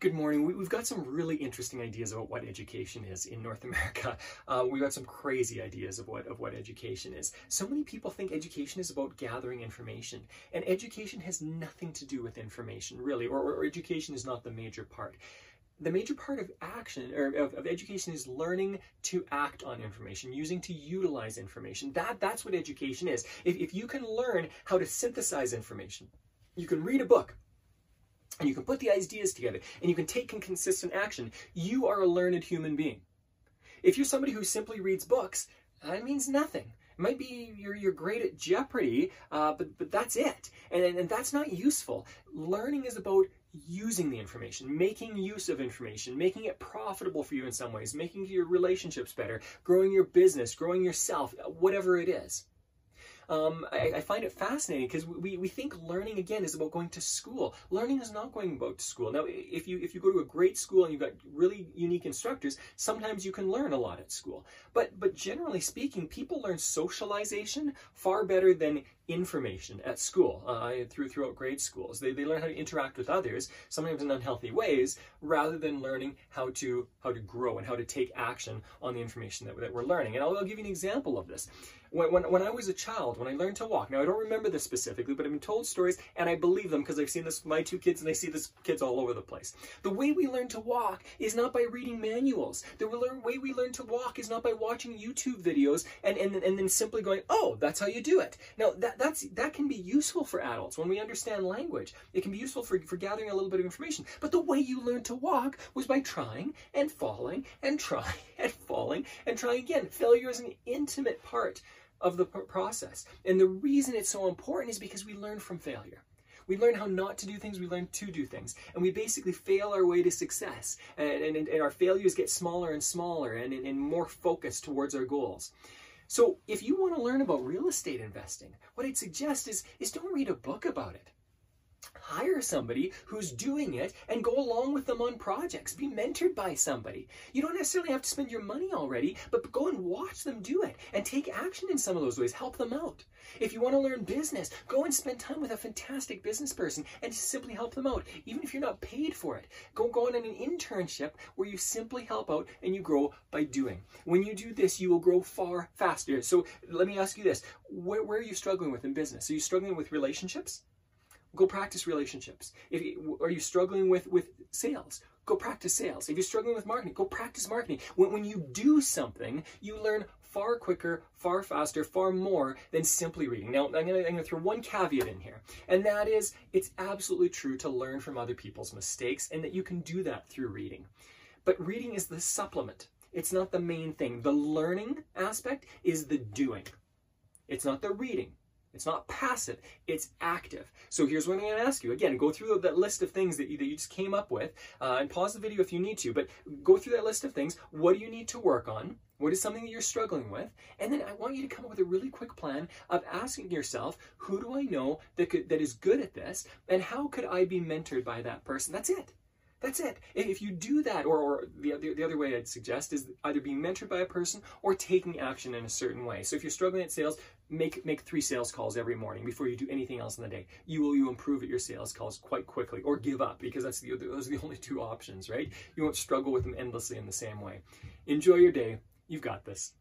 Good morning. We, have got some really interesting ideas about what education is in North America. Uh, we've got some crazy ideas of what, of what education is. So many people think education is about gathering information, and education has nothing to do with information, really, or, or education is not the major part. The major part of action or of, of education is learning to act on information, using to utilize information. That, that's what education is. If, if you can learn how to synthesize information, you can read a book, and you can put the ideas together and you can take consistent action, you are a learned human being. If you're somebody who simply reads books, that means nothing. It might be you're, you're great at Jeopardy, uh, but, but that's it. And, and that's not useful. Learning is about using the information, making use of information, making it profitable for you in some ways, making your relationships better, growing your business, growing yourself, whatever it is um, I, I, find it fascinating because we, we think learning again is about going to school. Learning is not going about to school. Now, if you if you go to a great school and you've got really unique instructors, sometimes you can learn a lot at school. But but generally speaking, people learn socialization far better than information at school uh, through throughout grade schools. They, they learn how to interact with others, sometimes in unhealthy ways, rather than learning how to how to grow and how to take action on the information that, that we're learning. And I'll, I'll give you an example of this. When, when, when I was a child, when I learned to walk, now I don't remember this specifically, but I've been told stories and I believe them because I've seen this with my two kids and I see this kids all over the place. The way we learn to walk is not by reading manuals. The way we learn to walk is not by watching YouTube videos and, and, and then simply going, oh, that's how you do it. Now, that, that's, that can be useful for adults when we understand language. It can be useful for, for gathering a little bit of information. But the way you learned to walk was by trying and falling and trying and falling and trying again. Failure is an intimate part of the process. And the reason it's so important is because we learn from failure. We learn how not to do things, we learn to do things. And we basically fail our way to success. And, and, and our failures get smaller and smaller and, and, and more focused towards our goals. So if you want to learn about real estate investing, what I'd suggest is, is don't read a book about it hire somebody who's doing it and go along with them on projects. Be mentored by somebody. You don't necessarily have to spend your money already, but go and watch them do it and take action in some of those ways. Help them out. If you want to learn business, go and spend time with a fantastic business person and simply help them out. Even if you're not paid for it, go go on an internship where you simply help out and you grow by doing. When you do this, you will grow far faster. So let me ask you this. Where, where are you struggling with in business? Are you struggling with relationships? Go practice relationships. If you, are you struggling with with sales? Go practice sales. If you're struggling with marketing, go practice marketing. When, when you do something, you learn far quicker, far faster, far more than simply reading. Now, I'm going to throw one caveat in here, and that is it's absolutely true to learn from other people's mistakes and that you can do that through reading. But reading is the supplement. It's not the main thing. The learning aspect is the doing. It's not the reading. It's not passive, it's active. So here's what I'm going to ask you. Again, go through that list of things that you, that you just came up with uh, and pause the video if you need to, but go through that list of things. What do you need to work on? What is something that you're struggling with? And then I want you to come up with a really quick plan of asking yourself, who do I know that, could, that is good at this? And how could I be mentored by that person? That's it. That's it. If you do that, or, or the, the, the, other way I'd suggest is either being mentored by a person or taking action in a certain way. So if you're struggling at sales, make make three sales calls every morning before you do anything else in the day. You will you improve at your sales calls quite quickly, or give up because that's the those are the only two options, right? You won't struggle with them endlessly in the same way. Enjoy your day. You've got this.